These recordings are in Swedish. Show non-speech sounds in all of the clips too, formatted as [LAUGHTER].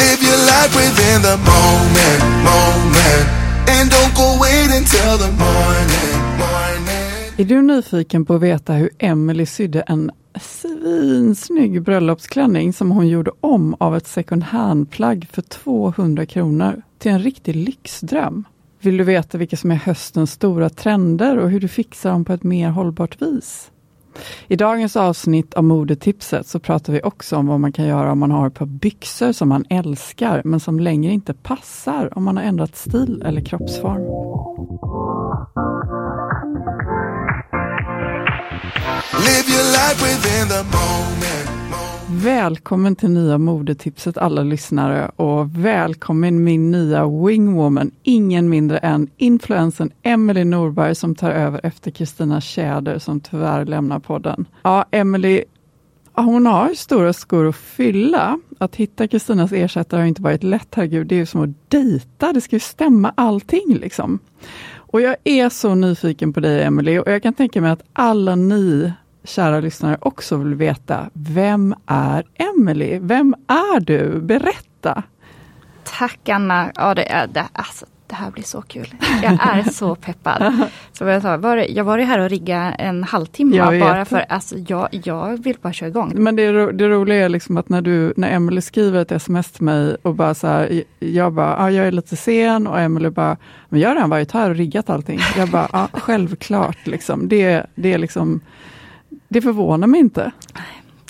Live your life within the moment, moment. And don't go wait until the morning, morning. Är du nyfiken på att veta hur Emily sydde en svinsnygg bröllopsklänning som hon gjorde om av ett second hand-plagg för 200 kronor till en riktig lyxdröm? Vill du veta vilka som är höstens stora trender och hur du fixar dem på ett mer hållbart vis? I dagens avsnitt av modetipset så pratar vi också om vad man kan göra om man har ett par byxor som man älskar men som längre inte passar om man har ändrat stil eller kroppsform. Live your life within the moment. Välkommen till nya modetipset alla lyssnare och välkommen min nya wingwoman, ingen mindre än influensen Emelie Norberg som tar över efter Kristina Tjäder som tyvärr lämnar podden. Ja, Emelie hon har stora skor att fylla. Att hitta Kristinas ersättare har inte varit lätt, herregud. Det är ju som att dejta, det ska ju stämma allting liksom. Och jag är så nyfiken på dig Emelie och jag kan tänka mig att alla ni kära lyssnare också vill veta, vem är Emelie? Vem är du? Berätta! Tack Anna! Ja, det, är, det, alltså, det här blir så kul. Jag är [LAUGHS] så peppad. Så jag, sa, var, jag var ju här och rigga en halvtimme bara för alltså, jag, jag vill bara köra igång. Men det, ro- det roliga är liksom att när, du, när Emelie skriver ett sms till mig och bara så här, jag bara, ah, jag är lite sen och Emelie bara, men jag har redan varit här och riggat allting. Jag bara, ah, självklart liksom. Det, det är liksom, det förvånar mig inte.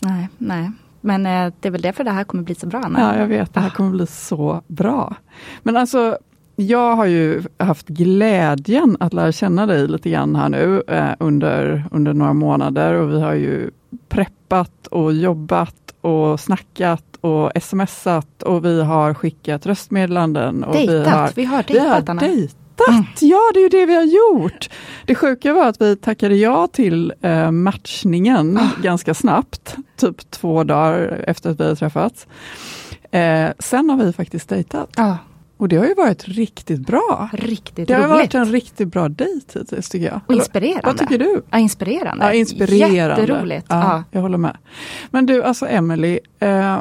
Nej, nej. Men eh, det är väl därför det här kommer bli så bra Anna. Ja, jag vet, det här kommer bli så bra. Men alltså, jag har ju haft glädjen att lära känna dig lite grann här nu eh, under, under några månader och vi har ju preppat och jobbat och snackat och smsat och vi har skickat röstmeddelanden. Och vi Dejtat. har, Vi har vi har dejtat, dejtat. Ja, det är ju det vi har gjort. Det sjuka var att vi tackade ja till eh, matchningen Ah. ganska snabbt, typ två dagar efter att vi hade träffats. Eh, sen har vi faktiskt dejtat Ja, och det har ju varit riktigt bra. riktigt Det har roligt. varit en riktigt bra dejt hittills tycker jag. och inspirerande. Vad tycker du? Ja, inspirerande. Ja, inspirerande. Jätteroligt. Ja, Ja. Jag håller med. Men du, alltså Emily, eh,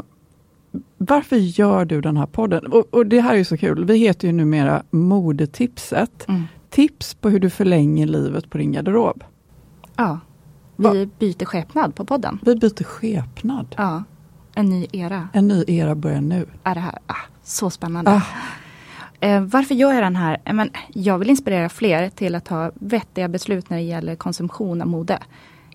varför gör du den här podden? Och, och det här är ju så kul, vi heter ju numera Modetipset. Mm. Tips på hur du förlänger livet på din garderob. ja. Vi byter skepnad på podden. Vi byter skepnad. Ja. En ny era En ny era börjar nu. är det här. Ah, så spännande. Ah, Eh, varför gör jag den här? Eh, Men jag vill inspirera fler till att ta vettiga beslut när det gäller konsumtion av mode.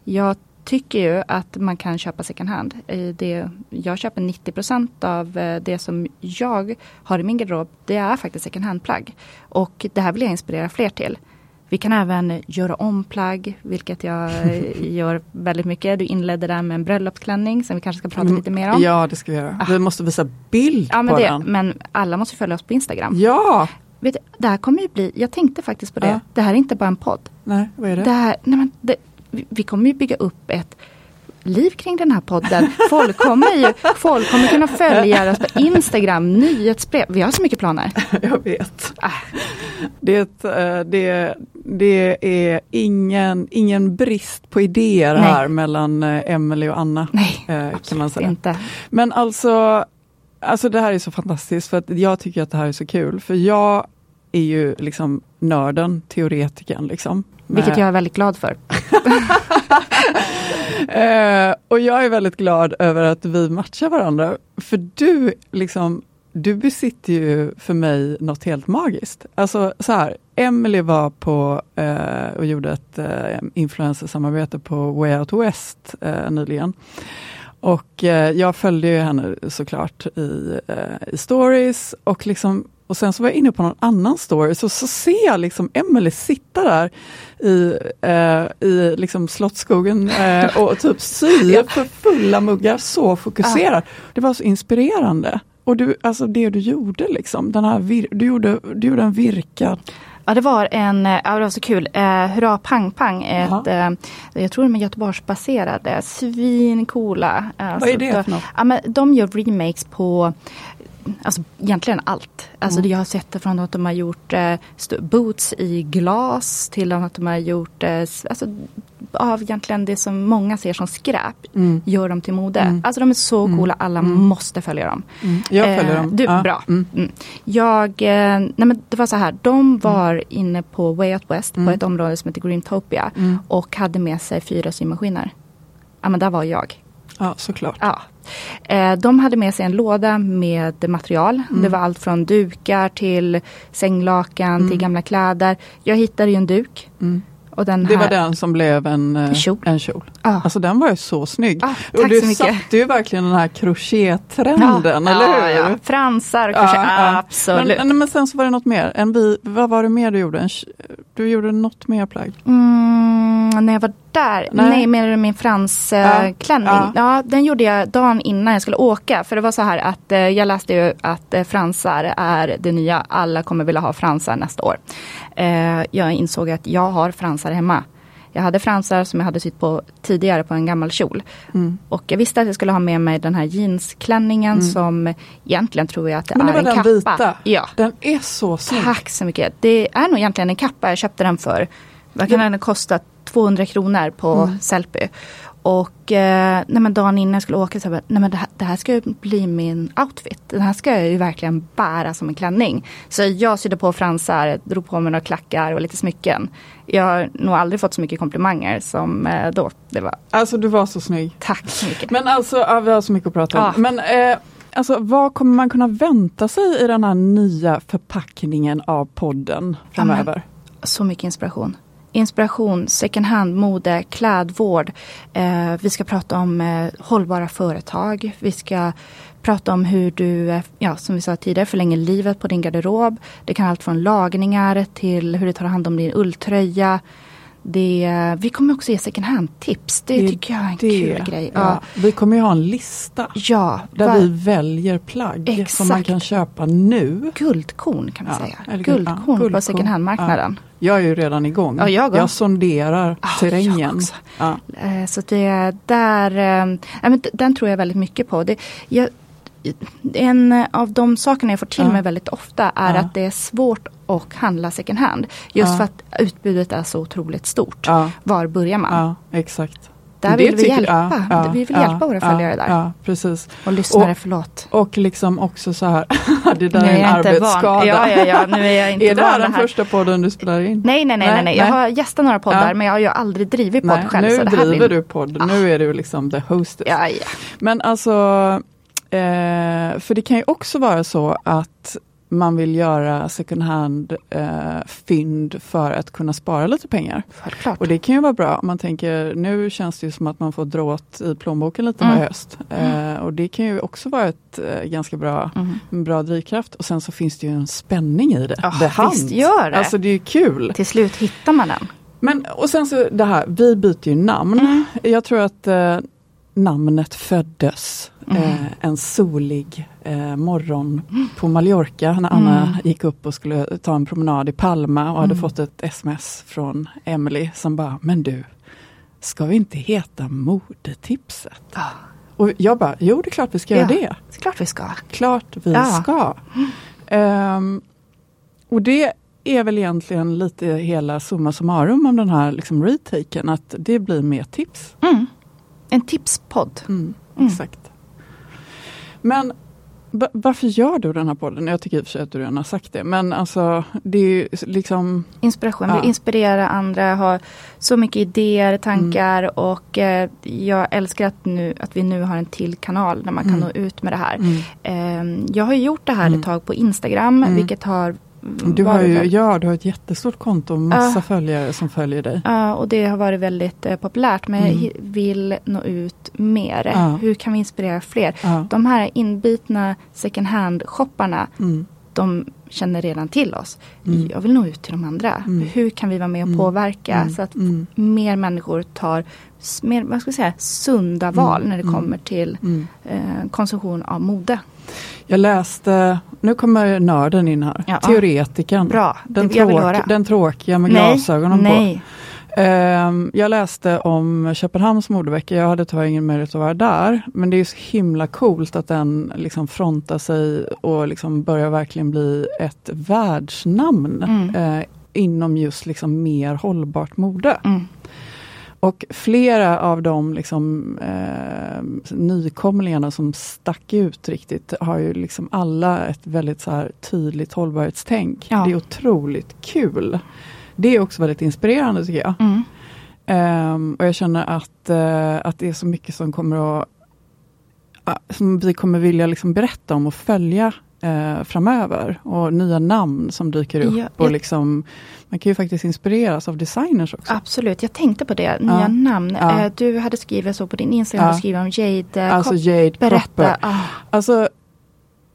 Jag tycker ju att man kan köpa second hand. Det, jag köper 90% av eh, det som jag har i min garderob. Det är faktiskt second hand-plagg. Och det här vill jag inspirera fler till. Vi kan även göra om plagg, vilket jag eh, [LAUGHS] gör väldigt mycket. Du inledde där med en bröllopsklänning som vi kanske ska prata lite mer om. Mm. Ja, det ska vi göra. Vi måste visa bild Ja, på det, den. men alla måste följa oss på Instagram. Ja, vet du, det här kommer ju bli, jag tänkte faktiskt på det, Ja. det här är inte bara en podd. Nej, vad är det? Det här, nej men det, vi- kommer ju bygga upp ett liv kring den här podden. Folk kommer, ju, folk kommer kunna följa oss på Instagram, nyhetsbrev. Vi har så mycket planer. [LAUGHS] Jag vet. Ah. Det, eh, det, det är ingen, ingen brist på idéer Nej. här mellan eh, Emelie och Anna. Nej, eh, kan man säga. inte. Men alltså, alltså det här är så fantastiskt för att jag tycker att det här är så kul. För jag är ju liksom nörden, teoretikern. Liksom. Vilket jag är väldigt glad för. [LAUGHS] Eh, och jag är väldigt glad över att vi matchar varandra. För du, liksom, du besitter ju för mig något helt magiskt. Alltså så här, Emily var på eh, och gjorde ett eh, influencersamarbete på Way Out West eh, nyligen. Och eh, jag följde ju henne såklart i, eh, i stories och liksom och sen så var jag inne på någon annan story så, så ser jag liksom Emily sitta där i, eh, i liksom Slottsskogen eh, och typ sy [LAUGHS] för fulla muggar, så fokuserad. Det var så inspirerande. Och du, alltså det du gjorde liksom, den här vir, du, gjorde, du gjorde en virkad Ja det var en, eh, ja det var så kul, eh, Hurra Pang Pang, ett, eh, jag tror de är Göteborgsbaserade, svincoola. Eh, Vad är det för något? Ja, men de gör remakes på Alltså egentligen allt. Alltså Mm. jag har sett det från att de har gjort eh, boots i glas till att de har gjort eh, alltså, av egentligen det som många ser som skräp. Mm. Gör dem till mode. Mm. Alltså de är så coola, alla måste följa dem. Mm. Jag följer Eh, dem. Du, Ja. bra. Mm. Mm. Jag, eh, nej men det var så här, de var inne på Way Out West Mm. på ett område som heter Greentopia Mm. och hade med sig fyra symaskiner. Ja men där var jag. Ja, såklart. Ja. Eh, de hade med sig en låda med material. Mm. Det var allt från dukar till sänglakan till gamla kläder. Jag hittade ju en duk. Mm. Och den Det här, var den som blev en, eh, kjol. en kjol. Ja. Alltså den var ju så snygg. Ah, och tack du så mycket. satte ju verkligen den här crochet-trenden, eller hur? Ja. Fransar och ja. absolut. Men, men sen så var det något mer. En vad var det mer du gjorde? En, du gjorde något mer plagg? Mm, när jag var där, Nej. nej, menar du min fransklänning? Ja, ja. den gjorde jag dagen innan jag skulle åka. För det var så här att eh, jag läste ju att eh, fransar är det nya. Alla kommer vilja ha fransar nästa år. Eh, jag insåg att jag har fransar hemma. Jag hade fransar som jag hade sytt på tidigare på en gammal kjol. Mm. Och jag visste att jag skulle ha med mig den här jeansklänningen som egentligen tror jag att det Men det är var en den kappa. vita. Ja. Den är så snygg. Tack så mycket. Det är nog egentligen en kappa. Jag köpte den för, vad kan den ha kostat? 200 kronor på Mm. Sellpy. Och eh, nej men dagen innan jag skulle åka så jag bara, nej men det här, det här ska ju bli min outfit. Den här ska jag ju verkligen bära som en klänning. Så jag sydde på fransar, drog på mig några klackar och lite smycken. Jag har nog aldrig fått så mycket komplimanger som eh, då. Det var Alltså du var så snygg. tack så mycket. Men alltså, ja, vi har så mycket att prata om. Ja. Men eh, alltså, vad kommer man kunna vänta sig i den här nya förpackningen av podden framöver? Så mycket inspiration. Inspiration, second hand, mode, klädvård. Eh, vi ska prata om eh, hållbara företag. Vi ska prata om hur du, eh, ja, som vi sa tidigare, förlänger livet på din garderob. Det kan allt från lagningar till hur du tar hand om din ulltröja. Det, vi kommer också ge second hand-tips. Det, Det tycker jag är en det. kul grej. Ja. Ja, Vi kommer ju ha en lista ja där va- vi väljer plagg som man Exakt. kan köpa nu. guldkorn kan man säga. eller Guldkorn ja, på guldkorn. second hand-marknaden. Jag är ju redan igång. Ja, jag också. sonderar Ah, terrängen. jag. Eh, Så det där, ja, men den tror jag väldigt mycket på. Det, jag, en av de sakerna jag får till mig väldigt ofta är att det är svårt att handla second hand. Just Ja. för att utbudet är så otroligt stort. Ja, Var börjar man? ja, exakt. Där Det vill vi tycker- hjälpa. ja, vi vill hjälpa våra ja, följare där. Ja, precis. Och lyssnare, Och- förlåt. Och liksom också så här, [LAUGHS] det där är en inte arbetsskada. Ja, ja, ja, nu är jag [LAUGHS] inte är det här det den här. första podden du spelar in? Nej, nej, nej, nej, nej. Jag har gästat några poddar men jag har ju aldrig drivit podd Nej, själv. nu så det driver blir... du podd, nu är du liksom the hostess. Men alltså, eh, för det kan ju också vara så att man vill göra second hand eh, för att kunna spara lite pengar. Självklart. Och det kan ju vara bra om man tänker, nu känns det ju som att man får dra åt i plånboken lite Mm. i höst. Eh, och det kan ju också vara ett eh, ganska bra, en bra drivkraft. Och sen så finns det ju en spänning i det. The Hunt. visst gör det. Alltså det är ju kul. Till slut hittar man den. Men och sen så det här, vi byter ju namn. Mm. Jag tror att eh, namnet föddes Mm. eh, en solig eh, morgon på Mallorca när Anna Mm. gick upp och skulle ta en promenad i Palma och hade Mm. fått ett sms från Emily som bara, men du, ska vi inte heta modetipset? Ja, Och jag bara, jo det är klart vi ska göra Ja. det. det klart vi ska. Klart vi Ja. ska. Ehm, och det är väl egentligen lite hela summa summarum om den här liksom retaken, att det blir mer tips. Mm. En tipspodd. Mm, Mm. Exakt. Men varför gör du den här podden? Jag tycker i och för sig att du redan har sagt det, men alltså det är ju liksom Inspiration, Ja. vill inspirera andra, ha så mycket idéer, tankar och eh, jag älskar att, nu, att vi nu har en till kanal där man kan Mm. nå ut med det här. mm. Eh, jag har gjort det här Mm. ett tag på Instagram, Mm. vilket har Du har ju, ja, du har ett jättestort konto och massa Ja. följare som följer dig. Ja, och det har varit väldigt eh, populärt men Mm. jag vill nå ut mer. Hur kan vi inspirera fler? De här inbitna second hand-shopparna, Mm. de känner redan till oss. Mm. Jag vill nå ut till de andra. Mm. Hur kan vi vara med och Mm. påverka Mm. så att mer människor tar mer, vad ska jag säga, sunda val när det Mm. kommer till eh, konsumtion av mode. Jag läste, nu kommer nörden in här, Ja. teoretikern. Bra, Den, tråk, den tråkiga med nej, glasögonen på. nej. Ehm, jag läste om Köpenhamns modevecka, jag hade tyvärr ingen möjlighet att vara där. Men det är så himla coolt att den liksom frontar sig och liksom börjar verkligen bli ett världsnamn Mm. eh, inom just liksom mer hållbart mode. Mm. Och flera av de liksom, eh, nykomlingarna som stack ut riktigt har ju liksom alla ett väldigt så här tydligt hållbarhetstänk. Ja. Det är otroligt kul. Det är också väldigt inspirerande tycker jag. Mm. Ehm, och jag känner att, eh, att det är så mycket som kommer att ja, som vi kommer vilja liksom berätta om och följa eh, framöver. Och nya namn som dyker upp. Ja, och jag- liksom, man kan ju faktiskt inspireras av designers också. Absolut, jag tänkte på det, nya Ja. namn. Ja. Eh, Du hade skrivit så på din Instagram, Ja. du skriver om Jade. eh, Alltså Kopp- Jade Berätta. Ah, Alltså,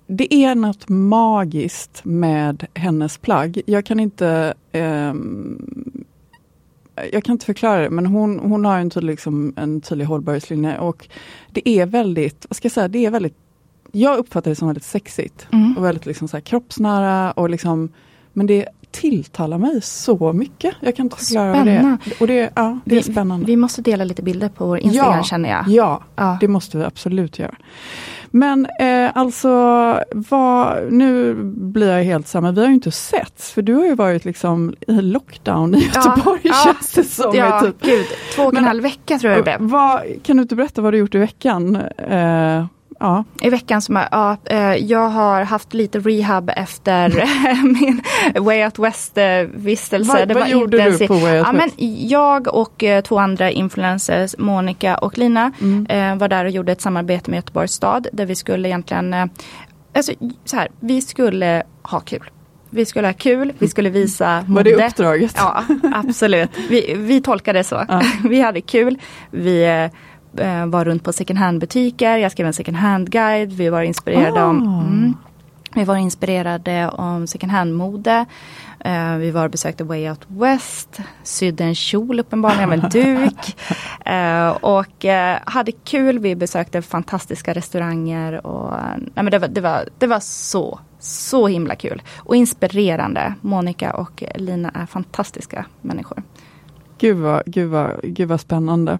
det är något magiskt med hennes plagg. Jag kan inte ehm, jag kan inte förklara det, men hon, hon har en tydlig, liksom, en tydlig hållbarhetslinje och det är väldigt, vad ska jag säga, det är väldigt, jag uppfattar det som väldigt sexigt mm. och väldigt liksom så här kroppsnära och liksom, men det tilltalar mig så mycket. Jag kan inte förklara det är. Och det, ja, det är vi, spännande. vi måste dela lite bilder på vår Instagram Ja. känner jag. ja, Ja. det måste vi absolut göra. Men eh, alltså, vad, nu blir jag helt samma. Vi har ju inte setts, för du har ju varit liksom i lockdown i Göteborg ja, känns det som. Ja, typ. gud. Två och en halv vecka tror jag det blev. kan du inte berätta vad du gjort i veckan? Eh, ja. I veckan som är, ja, eh, jag har haft lite rehab efter [LAUGHS] min Way Out West eh, vistelse. Vad, Det vad var gjorde du på Way Out Ja, West? men jag och eh, två andra influencers, Monica och Lina, Mm. eh, var där och gjorde ett samarbete med Göteborgs stad där vi skulle egentligen, alltså så här, vi skulle ha kul. Vi skulle ha kul, vi skulle visa Var det mode. uppdraget? Ja, absolut. Vi, vi tolkade det så. Ja. [LAUGHS] Vi hade kul. Vi eh, var runt på second hand-butiker. Jag skrev en second hand-guide. Vi var inspirerade Ah. om mm, vi var inspirerade om second hand-mode. Eh, vi var och besökte Way Out West, sydde en kjol uppenbarligen med en [LAUGHS] duk. Eh, och eh, hade kul. Vi besökte fantastiska restauranger. Och, nej, men det, var, det, var, det var så, så himla kul. Och inspirerande. Monica och Lina är fantastiska människor. Gud vad, gud vad, gud vad spännande.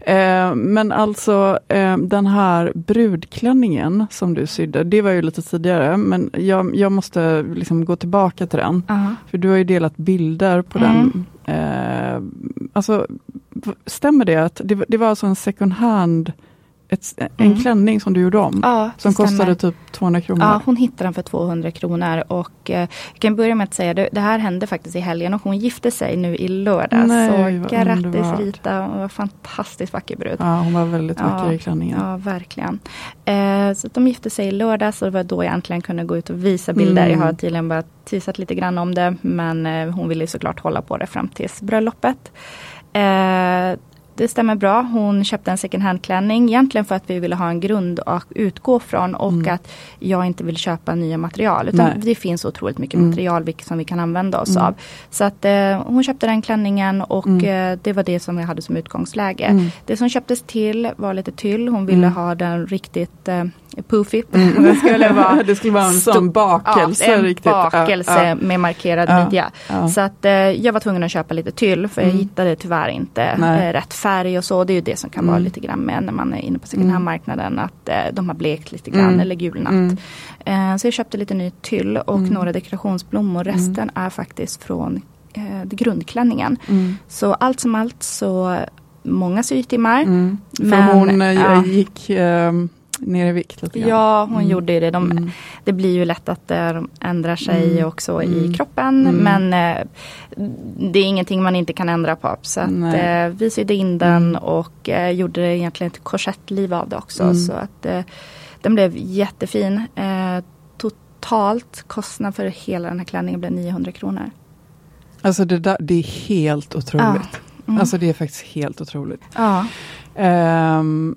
Eh, men alltså eh, den här brudklänningen som du sydde, det var ju lite tidigare, men jag, jag måste liksom gå tillbaka till den. För du har ju delat bilder på Mm. den. Eh, alltså, stämmer det att det, det var alltså en second hand, ett, en Mm. klänning som du gjorde om? Ja, som stämmer. kostade typ 200 kronor? Ja, hon hittade den för 200 kronor och eh, jag kan börja med att säga det, det här hände faktiskt i helgen och hon gifte sig nu i lördag. Nej, så vad grattis underbart. Rita, hon var fantastiskt vacker brud. Ja, hon var väldigt Ja, vacker i klänningen. Ja, verkligen. Eh, så de gifte sig i lördag så det var då jag äntligen kunde gå ut och visa bilder. Mm. Jag har tydligen bara teasat lite grann om det men eh, hon ville såklart hålla på det fram tills bröllopet. Eh, det stämmer bra. Hon köpte en second hand-klänning egentligen för att vi ville ha en grund att utgå från och mm. att jag inte vill köpa nya material. Utan Nej. det finns otroligt mycket mm. material som vi kan använda oss mm. av. Så att eh, hon köpte den klänningen och mm. eh, det var det som vi hade som utgångsläge. Mm. Det som köptes till var lite tyll. Hon ville mm. ha den riktigt eh, poofy. Mm. [LAUGHS] Det, skulle vara, det skulle vara en sån bakelse. Ja, en riktigt. bakelse ja, med markerad ja, midja. Så att eh, jag var tvungen att köpa lite tyll för jag hittade tyvärr inte eh, rätt färg och så. Det är ju det som kan vara lite grann med när man är inne på second hand-marknaden. Att eh, de har blekt lite grann eller gulnat. Eh, så jag köpte lite ny tyll och några dekorationsblommor. Resten är faktiskt från eh, grundklänningen. Så allt som allt så många sytimmar. Mm. För men, hon ja. gick äh, ner i vikt lite grann. Ja, hon mm. gjorde det. De, mm. Det blir ju lätt att det ändrar sig mm. också i mm. kroppen. Mm. Men äh, det är ingenting man inte kan ändra på. Så att, äh, vi sydde in den mm. och gjorde egentligen ett korsettliv av det också. Så att den blev jättefin. totalt kostnad för hela den här klänningen blev 900 kronor. Alltså det, där, det är helt otroligt. Ja. Mm. Alltså det är faktiskt helt otroligt. Ja. Um,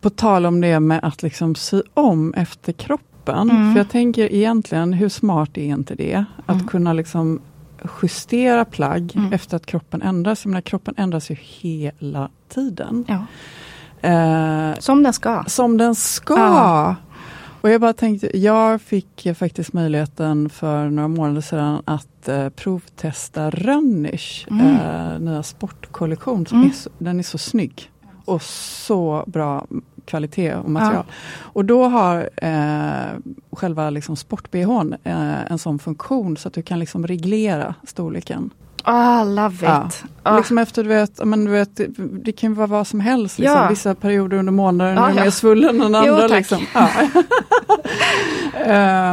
på tal om det med att liksom sy om efter kroppen. Mm. För jag tänker egentligen, hur smart är inte det? Att mm. kunna liksom justera plagg mm. efter att kroppen ändras. Jag menar, kroppen ändras ju hela tiden. Ja. Uh, som den ska. Som den ska. Ja. Och jag bara tänkte, jag fick faktiskt möjligheten för några månader sedan att eh, provtesta Rönnisch mm. eh, nya sportkollektion. Som mm. är så, den är så snygg och så bra kvalitet och material. Ja. Och då har eh, själva liksom sport-bhn eh, en sån funktion så att du kan liksom reglera storleken. Ah, love it. Ja. Ah. Liksom efter, du vet, men du vet, det kan vara vad som helst. Liksom. Ja. Vissa perioder under månaden ah, är ja. mer svullen än andra. Jo, liksom. ja.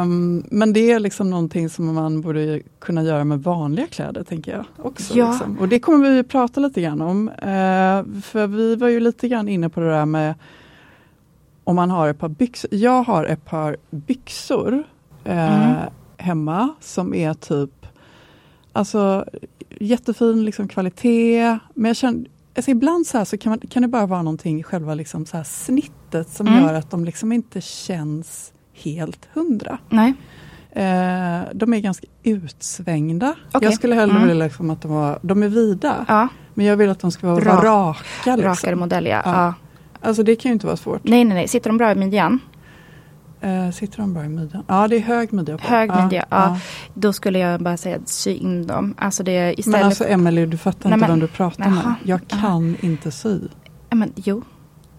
um, [LAUGHS] men det är liksom någonting som man borde kunna göra med vanliga kläder, tänker jag. också. Ja. Liksom. Och det kommer vi prata lite grann om. Uh, för vi var ju lite grann inne på det där med om man har ett par byxor. Jag har ett par byxor uh, mm. hemma som är typ Alltså jättefin liksom, kvalitet. Men jag känner, alltså ibland så, så kan, man, kan det bara vara någonting själva liksom så snittet som mm. gör att de liksom inte känns helt hundra. Nej. Eh, de är ganska utsvängda. Okay. Jag skulle hellre mm. vilja liksom att de var, de är vida. Ja. Men jag vill att de ska vara Rak, raka. Liksom. Rakare modell ja. ja. Alltså det kan ju inte vara svårt. Nej, nej, nej. Sitter de bra i midjan? Uh, sitter de bra i midjan? Ja, det är hög midja. Hög midja, ja. ja. Då skulle jag bara säga sy in dem. Alltså det istället men alltså Emelie, du fattar nej, inte men, vem du pratar aha, med. Jag kan aha. inte sy. Men jo,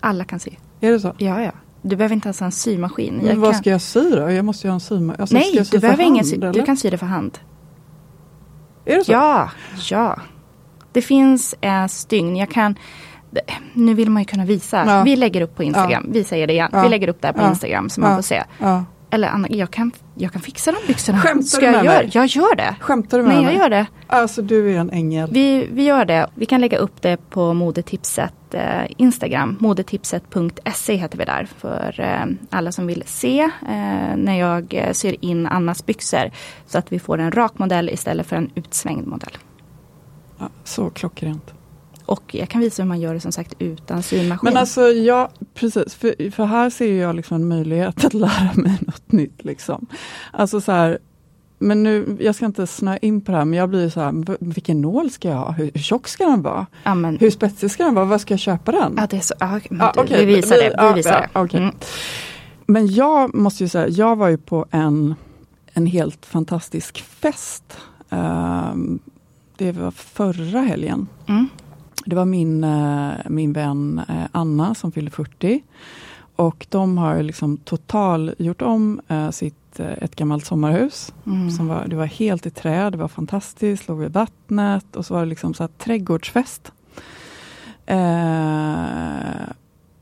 alla kan sy. Är det så? Ja, ja. Du behöver inte ens ha en symaskin. Men jag vad kan... ska jag sy då? Jag måste ju ha en symaskin. Alltså, Nej, du behöver ingen sy. Du kan sy det för hand. Är det så? Ja, ja. Det finns en stygn. Jag kan nu vill man ju kunna visa. Ja. Vi lägger upp på Instagram. Ja. Vi säger det igen. Ja. Vi lägger upp det här på Instagram så man får se. Eller Anna, jag kan, jag kan fixa de byxorna. Skämtar Ska du med jag mig? Jag gör det. Skämtar du med Nej, mig? jag gör det. Alltså du är en ängel. Vi, vi gör det. Vi kan lägga upp det på modetipset eh, Instagram. Modetipset.se heter vi där. För eh, alla som vill se eh, när jag eh, syr in Annas byxor. Så att vi får en rak modell istället för en utsvängd modell. Ja, så klockrent. Och jag kan visa hur man gör det som sagt utan symaskin. Men alltså ja, precis. För, för här ser jag liksom en möjlighet att lära mig något nytt. Liksom. Alltså så här, men nu, jag ska inte snöa in på det här, men jag blir så här, vilken nål ska jag ha? Hur, hur tjock ska den vara? Ja, men, hur spetsig ska den vara? Var ska jag köpa den? Ja, det är så, ja, ja, okay. Vi visar det. Vi visar ja, okay. mm. Men jag måste ju säga, jag var ju på en, en helt fantastisk fest. Um, det var förra helgen. Mm. Det var min, eh, min vän eh, Anna som fyllde 40. Och de har liksom total gjort om eh, sitt, ett gammalt sommarhus. Mm. Som var, det var helt i trä, det var fantastiskt, låg vid vattnet och så var det liksom så här trädgårdsfest. Eh,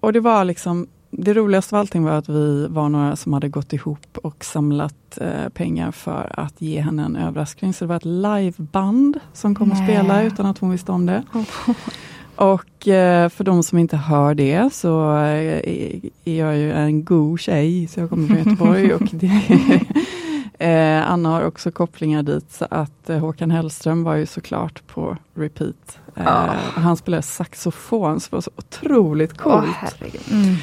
och det var liksom det roligaste av allting var att vi var några som hade gått ihop och samlat eh, pengar för att ge henne en överraskning. Så det var ett liveband som kom att spela utan att hon visste om det. [LAUGHS] Och eh, för de som inte hör det så eh, är jag ju en god tjej, så jag kommer från Göteborg. och det, [LAUGHS] Eh, Anna har också kopplingar dit så att eh, Håkan Hellström var ju såklart på repeat. Eh, Ja. Han spelade saxofon som var så otroligt coolt. Herregud. Mm.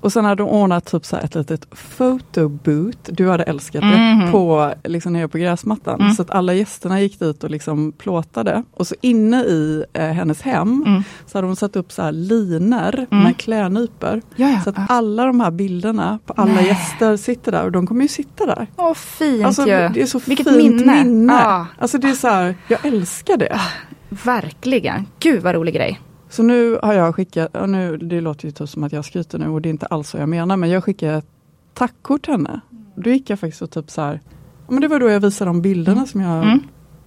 Och sen hade de ordnat typ så ett litet photoboot, du hade älskat det, Mhm. på, liksom nere på gräsmattan. Mm. Så att alla gästerna gick dit och liksom plåtade. Och så inne i eh, hennes hem Mm. så hade hon satt upp så här liner Mm. med klädnypor. Så att alla de här bilderna på alla Nej. gäster sitter där och de kommer ju sitta där. Åh, fint Alltså, ju. det är så Vilket fint minne. minne. Ja. Alltså det är så här, jag älskar det. Verkligen. Gud vad rolig grej. Så nu har jag skickat, och nu, det låter ju typ som att jag skryter nu och det är inte alls så jag menar, men jag skickade ett tackkort till henne. Då gick jag faktiskt och typ så här, ja, men det var då jag visade de bilderna som jag Mm.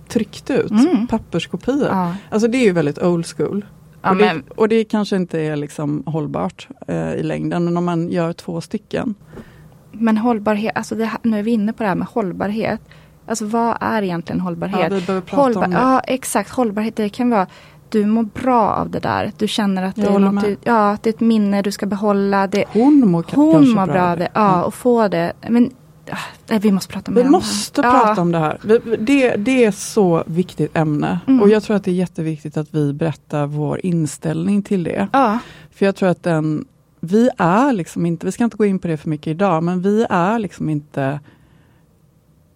tryckte ut, Mm. papperskopior. Ja. Alltså det är ju väldigt old school. Ja, och, det, och det kanske inte är liksom hållbart eh, i längden, men om man gör två stycken. men hållbarhet, alltså det nu är vi inne på det här med hållbarhet. Alltså vad är egentligen Ja, hållbarhet? vi behöver prata Hållbar, om det. ja exakt, hållbarhet det kan vara du mår bra av det där. Du känner att det är, något du, ja, det är ett minne du ska behålla. Det, Hon mår hon mår bra av det. Ja, och få det. Men nej, vi måste prata Vi om det här. måste Ja. prata om det här. Vi- vi- Det, det är så viktigt ämne. Mm. Och jag tror att det är jätteviktigt att vi berättar vår inställning till det. Ja, För jag tror att den, vi är liksom inte, vi ska inte gå in på det för mycket idag, men vi är liksom inte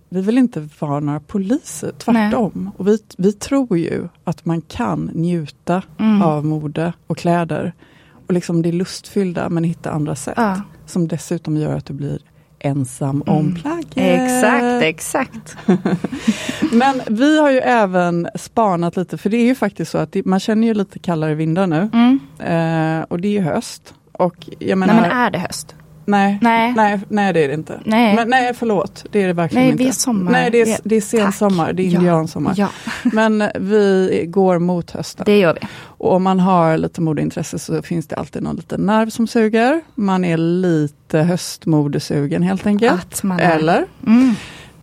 vi vill inte vara några poliser, tvärtom. Och vi, vi tror ju att man kan njuta Mm. av mode och kläder. Och liksom det lustfyllda men hitta andra sätt. ja. Som dessutom gör att du blir ensam Mm. om plagget. exakt, exakt. [LAUGHS] Men vi har ju även spanat lite, för det är ju faktiskt så att det, man känner ju lite kallare vindar nu. Mm. Eh, och det är ju höst. Och jag menar, Nej men är det höst? Nej, Nej. nej, nej det är det inte. Nej. Men, nej förlåt, det är det verkligen Nej, inte. vi är sommar. Nej det är, är- det är sensommar, det är Ja. indiansommar. Ja, [LAUGHS] Men vi går mot hösten. det gör vi. Och om man har lite modeintresse så finns det alltid någon liten nerv som suger. Man är lite höstmodesugen helt enkelt. Eller? Mm.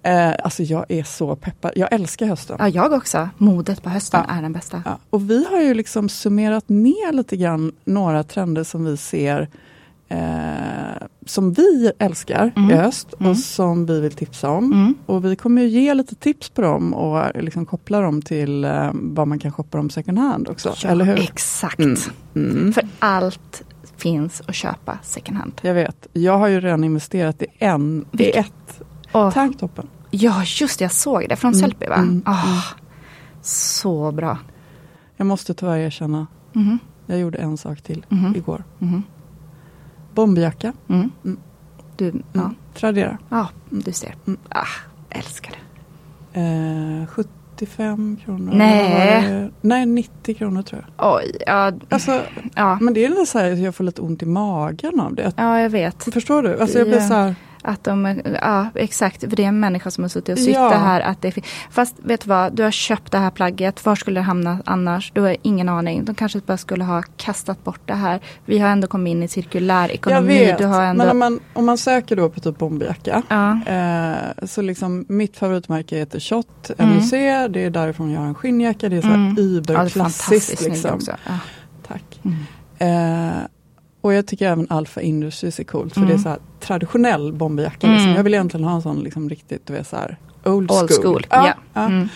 Eh, alltså jag är så peppad, jag älskar hösten. Ja, jag också. Modet på hösten Ja. är den bästa. Ja, och vi har ju liksom summerat ner lite grann några trender som vi ser eh, som vi älskar Mm. i höst Mm. och som vi vill tipsa om. Mm. Och vi kommer ge lite tips på dem och liksom koppla dem till eh, vad man kan shoppa dem second hand också. Ja, eller hur? Exakt. Mm. Mm. För allt finns att köpa second hand. Jag vet, jag har ju redan investerat i en, i ett, Och, tanktoppen. ja, just det, jag såg det. Från Mm, Sellpy va? mm, Ah, Så bra. Jag måste tyvärr erkänna, Mhm, jag gjorde en sak till mhm, igår. Bomberjacka, mm. Mm. Du, ja, mm. Tradera. ja, du ser. Mm. Ah, älskar det. Eh, 75 kronor. Nej. Nej, 90 kronor tror jag. Oj, ja, Alltså, ja, men det är lite så här jag får lite ont i magen av det. ja, jag vet. Förstår du? Alltså jag blir Ja. så här, Att de, ja exakt, för det är en människa som har suttit och sytt Ja. det här. Att det, fast vet du vad, du har köpt det här plagget, var skulle det hamna annars? Du har ingen aning. De kanske bara skulle ha kastat bort det här. Vi har ändå kommit in i cirkulär jag ekonomi. vet. Du har ändå, Men om man, om man söker då på typ bomberjacka. ja, Eh, så liksom mitt favoritmärke heter Shot Mm. MUC. Det är därifrån jag har en skinnjacka. Det är så här Mm. ja, überklassiskt. fantastiskt snyggt liksom. också. Ja. Tack. Mm. Eh, och jag tycker även Alpha Industries är coolt. För Mm. det är så här traditionell bomberjacka. Mm. Liksom. Jag vill egentligen ha en sån liksom riktigt, du vet så här old school. Old school, Ja, ja. ja. Mm.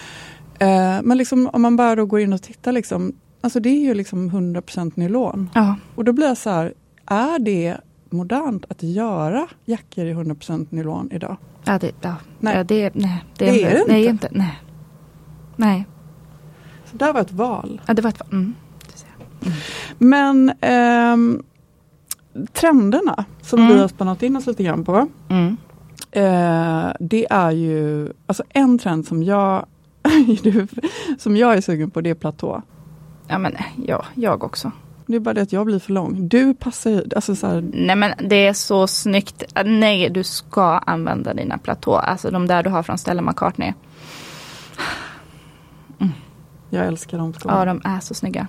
Eh, men liksom, om man bara då går in och tittar, liksom, alltså det är ju liksom 100% nylon. Ja. Och då blir jag så här, är det modernt att göra jackor i 100% nylon idag? Ja, det, ja. Nej. Ja, det, nej, det, Det är det nej, inte. inte. Nej. Nej, Så där var ett val. ja, det var ett mm. du ser. Men ehm, trenderna som Mm. vi har spannat in oss lite grann på. Mm. Eh, det är ju, alltså en trend som jag, [LAUGHS] som jag är sugen på det är platå. Ja, men ja, jag också. Det är bara det att jag blir för lång. Du passar ju, alltså så här, Nej men det är så snyggt. Nej, du ska använda dina platå. Alltså de där du har från Stella McCartney. jag älskar de skorna. Ja, de är så snygga.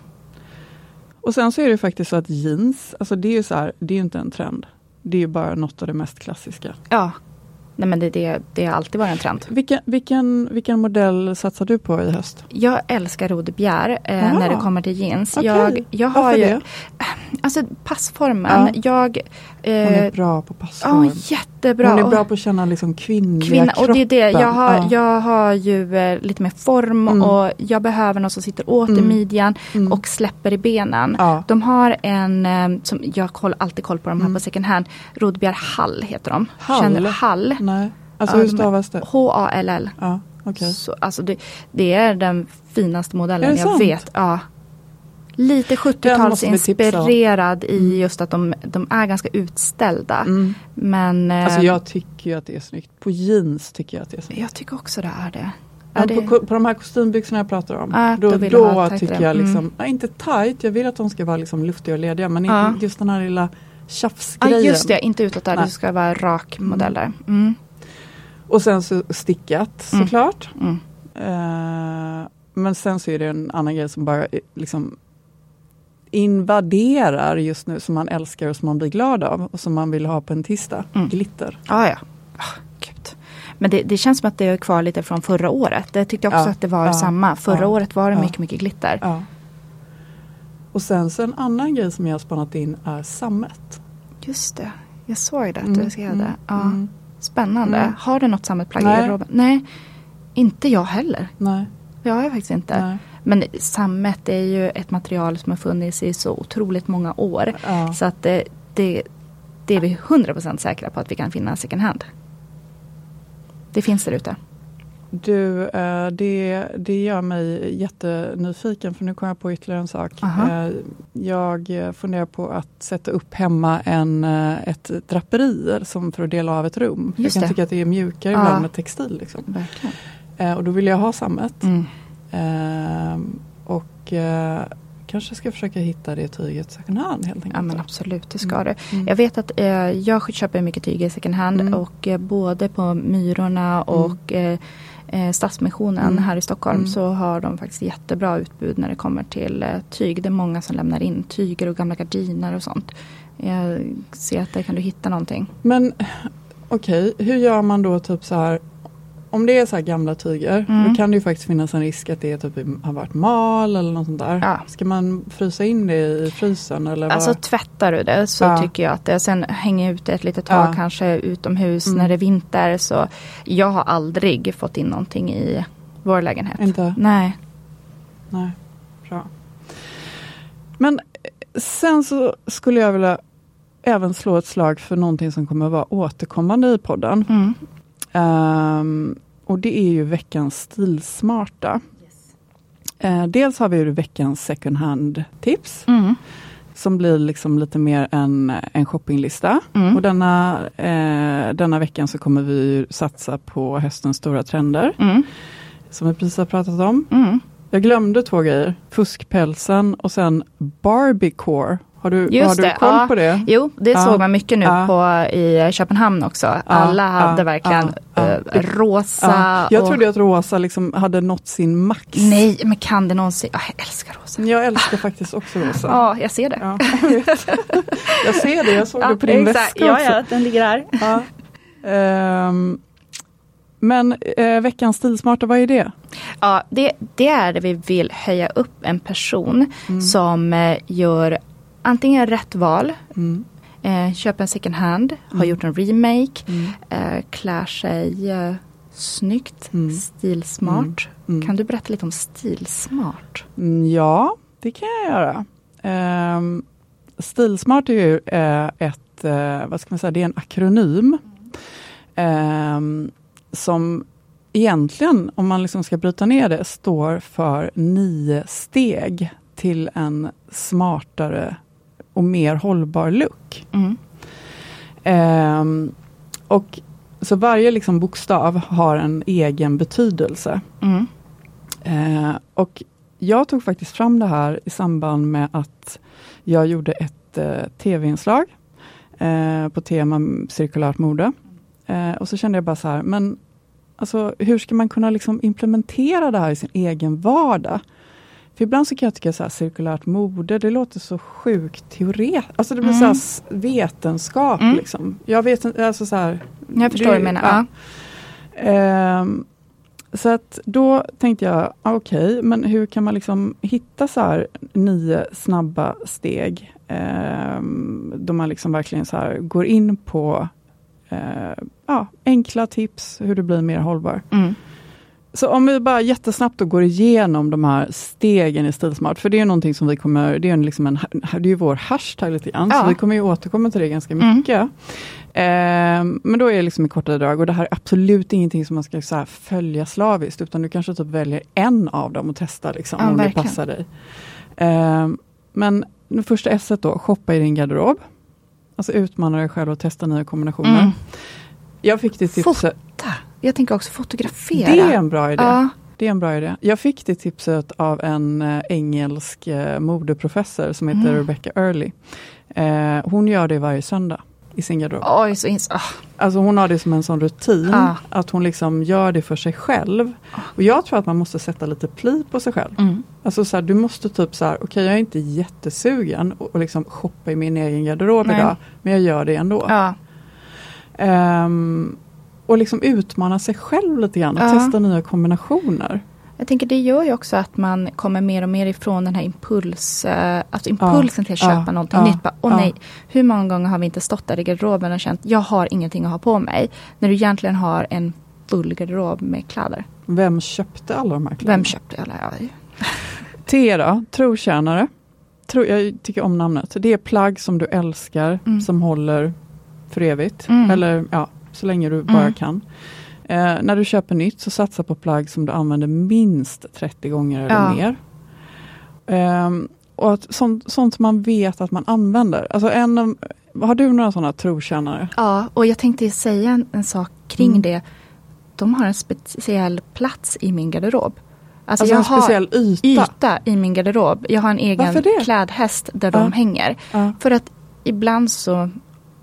Och sen så är det faktiskt så att jeans, alltså det är ju så här, det är inte en trend. Det är ju bara något av det mest klassiska. Ja. Nej men det, det, det har alltid varit en trend. Vilken, vilken, vilken modell satsar du på i höst? Jag älskar Rode Bjerre eh, Jaha. när det kommer till jeans. Okej. Jag, jag har Varför ju, det? alltså passformen. Ja. Jag... Hon är Eh, bra på ja, passform. jättebra. Hon är bra på att känna liksom kvinnliga kvinna. kroppen. Och det är det. Jag har, Ja. jag har ju eh, lite mer form Mm. och jag behöver någon som sitter åt i Mm. midjan Mm. och släpper i benen. Ja. De har en, eh, som jag har alltid koll på de här Mm. på second hand, Rodbjer Hall heter de. Hall? Känner Hall. Nej. Alltså Ja, hur stavas det? H-A-L-L. Ja, okej. Så, alltså det, det är den finaste modellen jag sant? vet. Ja. Lite Den måste vi tipsa om. 70-talsinspirerad i just att de, de är ganska utställda. Mm. Men eh, Alltså jag tycker ju att det är snyggt. På jeans tycker jag att det är snyggt. jag tycker också det är det. Är det på, på de här kostymbyxorna jag pratar om. Ja, då då då tycker jag liksom, Mm. nej, inte tight, jag vill att de ska vara liksom luftiga och lediga. Men inte just den här lilla ja, tjafsgrejen. just det, inte utåt där. Det ska vara rak Mm. modell där. Mm. Och sen så stickat Mm. såklart. Mm. Eh, men sen så är det en annan grej som bara eh, liksom invaderar just nu som man älskar och som man blir glad av och som man vill ha på en tisdag. Mm. Glitter. Ah, ja, gud. Men det, det känns som att det är kvar lite från förra året. Det tyckte jag också Ja, att det var ja, samma. Förra ja, året var det mycket, mycket glitter. Och sen så en annan grej som jag har spannat in är sammet. Just det, jag såg det att Mm, du skrev mm, det. Ja. mm. Spännande. Mm. Har du något sammetplagg i Nej. garderoben? Nej, inte jag heller. Nej. Det har jag faktiskt inte. Nej. Men sammet är ju ett material som har funnits i så otroligt många år. Ja. Så att det, det, det är vi 100% säkra på att vi kan finna second hand. Det finns där ute. Du, eh, det, det gör mig jättenyfiken för nu kom jag på ytterligare en sak. Aha. Eh, Jag eh, funderar på att sätta upp hemma en, eh, ett draperi som för att dela av ett rum. Just jag kan det. tycka att det är mjukare Ja. ibland med textil. Liksom. Eh, Och då vill jag ha sammet. Mm. Ehm, Och eh, kanske ska försöka hitta det tyget second hand helt enkelt. Ja men absolut, det ska Mm. du. Mm. Jag vet att eh, jag köper mycket tyg i second hand Mm. och eh, både på Myrorna och eh, eh, Stadsmissionen Mm. här i Stockholm Mm. så har de faktiskt jättebra utbud när det kommer till eh, tyg. Det är många som lämnar in tyger och gamla gardiner och sånt. Jag ser att där kan du hitta någonting. Men okej, hur gör man då typ så här om det är så här gamla tyger, Mm. då kan det ju faktiskt finnas en risk att det typ har varit mal eller något sånt där. Ja. Ska man frysa in det i frysen? Eller Alltså vad? tvättar du det så Ja. tycker jag att det sen hänger ut det ett litet tag Ja. kanske utomhus Mm. när det är vinter. Så jag har aldrig fått in någonting i vår lägenhet. Inte? Nej. Nej, bra. Men eh, sen så skulle jag vilja även slå ett slag för någonting som kommer att vara återkommande i podden. Mm. Ehm, och det är ju veckans stilsmarta. Eh, dels har vi ju veckans second hand-tips Mm. som blir liksom lite mer en, en shoppinglista. Mm. Och denna, eh, denna veckan så kommer vi satsa på höstens stora trender Mm. som vi precis har pratat om. Mm. Jag glömde två grejer. Fuskpälsen och sen Barbiecore. Har du, Just har du det, koll ja. på det? Jo, det Ja. såg man mycket nu på i Köpenhamn också. Alla hade verkligen ja. rosa. Ja, jag och... trodde att rosa liksom hade nått sin max. Nej, men kan det någonsin... Jag älskar rosa. Jag älskar faktiskt också rosa. Ja, jag ser det. Ja, jag, jag ser det, jag såg det på din exakt. väska ja, också. Ja, den ligger här. Ehm, men eh, veckans stilsmarta, vad är det? Ja, det, det är det vi vill höja upp en person Mm. som eh, gör antingen rätt val, Mm. eh, köper en second hand, har Mm. gjort en remake, Mm. eh, klär sig eh, snyggt, Mm. stilsmart. Mm. Kan du berätta lite om stilsmart? Mm, Ja, det kan jag göra. Um, Stilsmart är ju eh, ett, eh, vad ska man säga, det är en akronym. ehm, som egentligen, om man liksom ska bryta ner det, står för nio steg till en smartare och mer hållbar look. Mm. Ehm, och så varje liksom bokstav har en egen betydelse. Mm. Eh, och jag tog faktiskt fram det här i samband med att jag gjorde ett eh, tv-inslag eh, på tema cirkulärt mode. Eh, och så kände jag bara så här, men alltså, hur ska man kunna liksom implementera det här i sin egen vardag? För ibland så kan jag tycka så här, cirkulärt mode, det låter så sjukt teoretiskt. Alltså det blir Mm. så vetenskap. Mm. Liksom. Jag vet alltså så här, Jag förstår vad du menar. ja. Ja. Ehm, så att då tänkte jag, ah, okej, men hur kan man liksom hitta så här nio snabba steg eh, då man liksom verkligen så här går in på eh, ja, enkla tips hur du blir mer hållbar. Mm. Så om vi bara jättesnabbt går igenom de här stegen i Stilsmart, för det är någonting som vi kommer, det är, liksom en, det är ju vår hashtag lite grann, Ja. så vi kommer ju återkomma till det ganska Mm. mycket. Eh, men då är det liksom i korta drag, och det här är absolut ingenting som man ska så följa slaviskt, utan du kanske typ väljer en av dem och testar liksom, Ja, om det verkligen. passar dig. Eh, men det första S då, shoppa i din garderob. Alltså utmana dig själv och testa nya kombinationer. Mm. Jag fick det tipset. Jag tänker också fotografera. Det är en bra idé. Ja. Det är en bra idé. Jag fick det tipset av en eh, engelsk eh, modeprofessor som heter Mm. Rebecca Early. Eh, hon gör det varje söndag i sin garderob. Oj, så ins- ah. Alltså hon har det som en sån rutin, Ja. att hon liksom gör det för sig själv. Och jag tror att man måste sätta lite pli på sig själv. Mm. Alltså så här, du måste typ så här, okej jag är inte jättesugen och, och liksom shoppa i min egen garderob Nej. idag, men jag gör det ändå. Ja. Ehm, och liksom utmana sig själv lite grann och Ja. testa nya kombinationer. Jag tänker det gör ju också att man kommer mer och mer ifrån den här impuls, eh, alltså impulsen till att Ja, köpa någonting ja, nytt. Bara, Åh ja. nej, hur många gånger har vi inte stått där i garderoben och känt jag har ingenting att ha på mig. När du egentligen har en full garderob med kläder. Vem köpte alla de här kläderna? Vem köpte alla? Ja, T [LAUGHS] då, trotjänare. Tro, jag tycker om namnet. Det är plagg som du älskar, Mm. som håller för evigt. Mm. Eller ja, så länge du bara Mm. kan. Eh, när du köper nytt så satsa på plagg som du använder minst 30 gånger eller Ja. mer. Ehm, och att, sånt, sånt man vet att man använder. Alltså en, har du några sådana trotjänare? Ja, och jag tänkte säga en, en sak kring Mm. det. De har en speciell plats i min garderob. Alltså, Alltså jag en speciell har yta. yta i min garderob. Jag har en egen klädhäst där Ja. de hänger. Ja. För att ibland så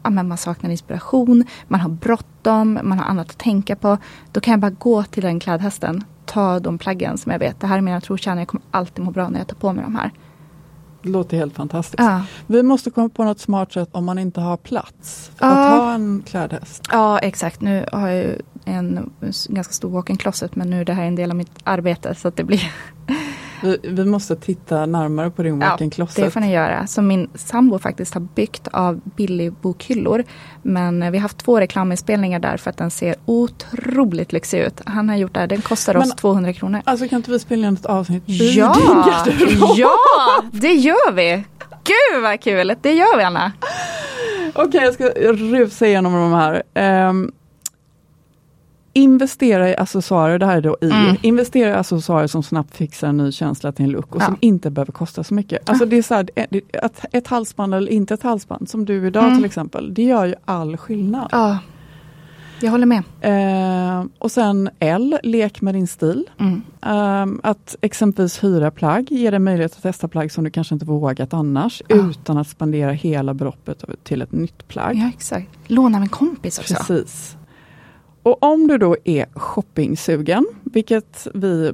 ja, men man saknar inspiration, man har bråttom, man har annat att tänka på. Då kan jag bara gå till den klädhästen, ta de plaggen som jag vet, det här är mina trotjänare, jag kommer alltid må bra när jag tar på mig de här. Det låter helt fantastiskt. Ja, Vi måste komma på något smart sätt om man inte har plats för Ja. att ha en klädhäst. ja exakt. Nu har jag en ganska stor walk-in closet men nu är det här en del av mitt arbete så att det blir [LAUGHS] Vi, vi måste titta närmare på din walk-in Det closet. får ni göra. Som min sambo faktiskt har byggt av billig bokhyllor. Men eh, vi har haft två reklaminspelningar där för att den ser otroligt lyxig ut. Han har gjort det. här. Den kostar oss Men- 200 kronor. Alltså kan inte vi spela in ett avsnitt i Ja, din ja, det gör vi. Gud vad kul, det gör vi Anna. Okej, jag ska rusa igenom de här. Ehm, investera i accessoarer, det här är då i. Mm. Investera i accessoarer som snabbt fixar en ny känsla till en look och Ja. som inte behöver kosta så mycket. Alltså det är så här, ett, ett halsband eller inte ett halsband, som du idag Mm. till exempel, det gör ju all skillnad. Ja, jag håller med. Ehm, och sen L, lek med din stil. Mm. Ehm, att exempelvis hyra plagg ger dig möjlighet att testa plagg som du kanske inte vågat annars, Ja. utan att spendera hela beloppet till ett nytt plagg. Ja, exakt. Låna av en kompis också. Precis. Och om du då är shoppingsugen, vilket vi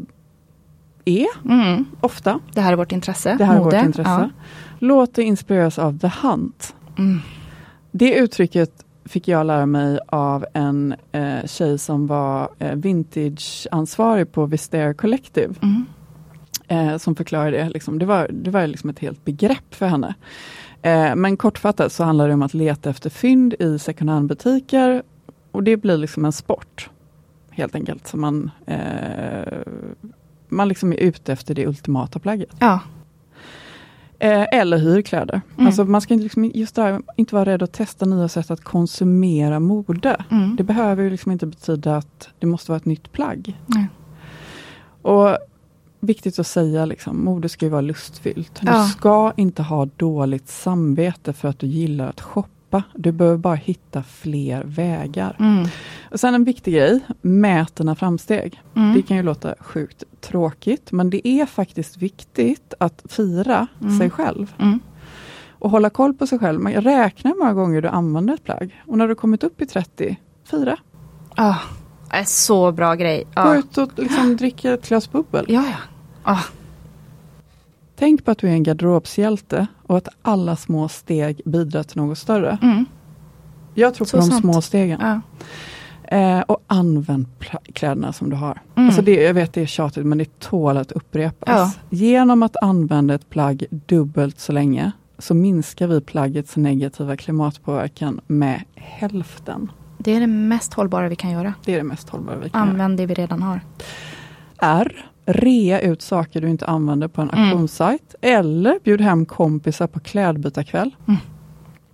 är Mm. ofta, Det här är vårt intresse. det här är vårt intresse, Ja. låt dig inspireras av The Hunt. Mm. Det uttrycket fick jag lära mig av en eh, tjej som var eh, vintage-ansvarig på Vistair Collective. Mm. eh, som förklarade det. Liksom. Det var, det var liksom ett helt begrepp för henne. Eh, men kortfattat så handlar det om att leta efter fynd i second hand-butiker och det blir liksom en sport. Helt enkelt. Så man, eh, man liksom är ute efter det ultimata plagget. Ja. Eh, eller hyrkläder. Mm. Alltså man ska liksom, just där, inte vara rädd att testa nya sätt att konsumera mode. Mm. Det behöver ju liksom inte betyda att det måste vara ett nytt plagg. Nej. Och viktigt att säga, liksom, mode ska ju vara lustfyllt. Du Ja. ska inte ha dåligt samvete för att du gillar att shoppa. Du behöver bara hitta fler vägar. Mm. Och sen en viktig grej, mät dina framsteg. Mm. Det kan ju låta sjukt tråkigt, men det är faktiskt viktigt att fira Mm. sig själv. Mm. Och hålla koll på sig själv. Men räkna hur många gånger du använder ett plagg. Och när du kommit upp i 30, fira. Ah, är så bra grej. Gå Ja, ut och liksom dricka ett glas bubbel. ja. ja. Ah. Tänk på att du är en garderobshjälte och att alla små steg bidrar till något större. Mm. Jag tror på Så de sant. små stegen. Ja. Eh, och använd kläderna som du har. Mm. Alltså det, jag vet det är tjatigt men det tål att upprepas. Ja. Genom att använda ett plagg dubbelt så länge så minskar vi plaggets negativa klimatpåverkan med hälften. Det är det mest hållbara vi kan göra. Det är det mest hållbara vi kan göra. Använd det vi redan har. R. Rea ut saker du inte använder på en Mm. auktionssajt. Eller bjud hem kompisar på klädbytarkväll. Mm.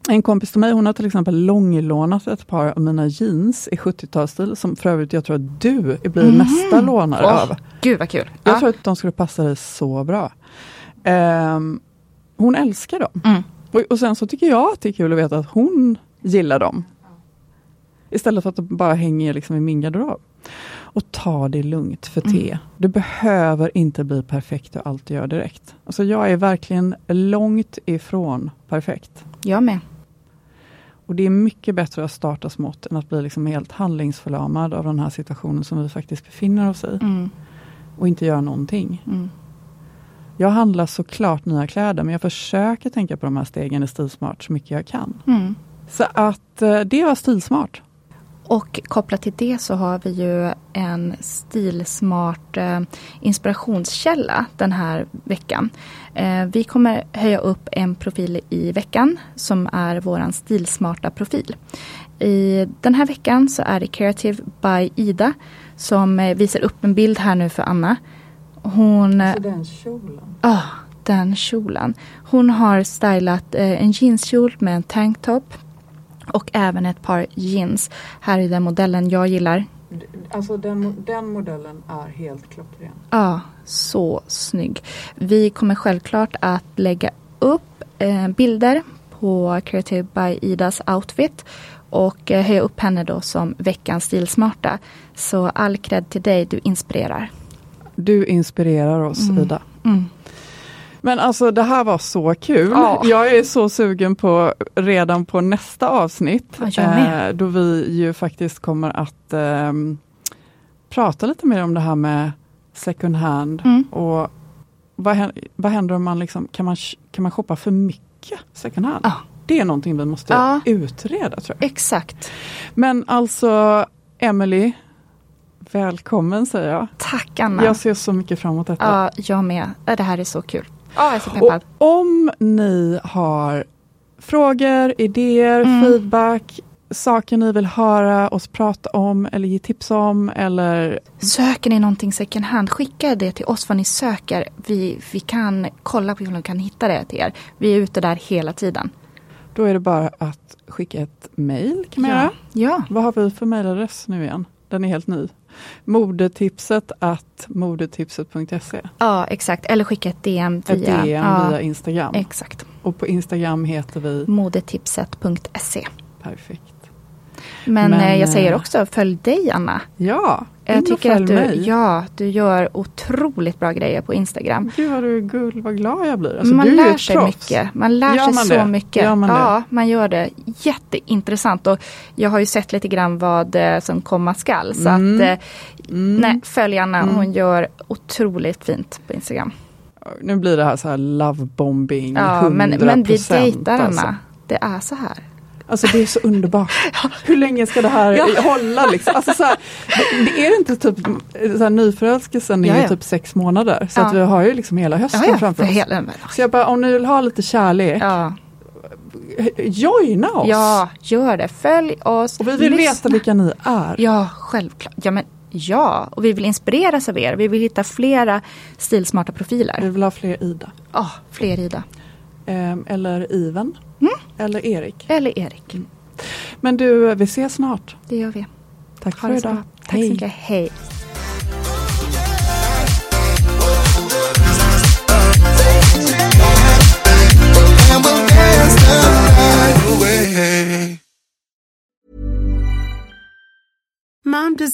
En kompis till mig hon har till exempel långlånat ett par av mina jeans i 70-talsstil som för övrigt jag tror att du blir Mhm. nästa lånare Åh, av. Gud vad kul. Jag Ja. tror att de skulle passa dig så bra. Ehm, hon älskar dem. Mm. Och, och sen så tycker jag att det är kul att veta att hon gillar dem. Istället för att de bara hänger liksom i min garderob. Och ta det lugnt för te. Mm. Du behöver inte bli perfekt och allt du gör direkt. Alltså jag är verkligen långt ifrån perfekt. Jag med. Och det är mycket bättre att starta smått än att bli liksom helt handlingsförlamad av den här situationen som vi faktiskt befinner oss i. Mm. Och inte göra någonting. Mm. Jag handlar såklart nya kläder men jag försöker tänka på de här stegen i Stilsmart så mycket jag kan. Mm. Så att eh, det var Stilsmart. Och kopplat till det så har vi ju en stilsmart eh, inspirationskälla den här veckan. Eh, vi kommer höja upp en profil i veckan som är våran stilsmarta profil. I den här veckan så är det Creative by Ida som eh, visar upp en bild här nu för Anna. Hon... eh, den kjolen. Ah, den kjolen. Hon har stylat en jeanskjol med en tanktop och även ett par jeans. Här är den modellen jag gillar. Alltså den, den modellen är helt klockren. Ja, så snygg. Vi kommer självklart att lägga upp eh, bilder på Creative by Idas outfit och eh, höja upp henne då som veckans stilsmarta. Så all cred till dig, du inspirerar. Du inspirerar oss Mm. Ida. Mm. Men alltså det här var så kul. Ja. Jag är så sugen på redan på nästa avsnitt. Ja, eh, då vi ju faktiskt kommer att ehm, prata lite mer om det här med second hand. Mm. Och vad, hän- vad händer om man liksom, kan man, kan man shoppa för mycket second hand? Ja. Det är någonting vi måste utreda tror jag. Exakt. Men alltså Emily, välkommen säger jag. Tack Anna. Jag ser så mycket fram emot detta. Ja, jag med. Det här är så kul. Ja, jag är så Och peppad. om ni har frågor, idéer, Mm. feedback, saker ni vill höra oss prata om eller ge tips om eller Söker ni någonting second hand, skicka det till oss vad ni söker. Vi, vi kan kolla på hur vi kan hitta det till er. Vi är ute där hela tiden. då är det bara att skicka ett mail kan man ja. göra. ja, Vad har vi för mailadress nu igen? Den är helt ny. Modetipset att modetipset.se. ja, exakt. Eller skicka ett DM Ett via, DM ja, via Instagram. Exakt. Och på Instagram heter vi Modetipset.se. Perfekt. Men, Men, eh, jag säger eh, också, följ dig Anna. Ja, Jag tycker att du, mig. ja, du gör otroligt bra grejer på Instagram. Gud vad du är gull, vad glad jag blir. Alltså, man du lär sig proffs. mycket. Man lär Gör sig man så det? mycket. Gör man det? ja, man gör det. Jätteintressant. Och jag har ju sett lite grann vad eh, som komma skall. Så Mm. att, eh, Mm. nej, följ Anna. Mm. Hon gör otroligt fint på Instagram. Nu blir det här så här lovebombing, Ja, men, men vi 100%, dejtar Anna. Alltså. Det är så här. Alltså det är så underbart. [LAUGHS] Hur länge ska det här hålla liksom? Alltså så här, det, det är inte typ, så här, nyförälskelsen är Ja, ja. typ sex månader. Så Ja. att vi har ju liksom hela hösten Ja, ja, framför för oss. hela, Så jag bara, om ni vill ha lite kärlek, ja, joina oss! ja, gör det. Följ oss. Och vi vill lyssna. veta vilka ni är. Ja, självklart. Ja, men, ja, och vi vill inspireras av er. Vi vill hitta flera stilsmarta Vi profiler. vill ha fler Ida. Ja, fler Ida. Ehm, eller Iven. Mm. Eller Erik. Eller Erik. Men du, vi ses snart. Det gör vi. Tack Ha för idag. Tack så mycket. Hej.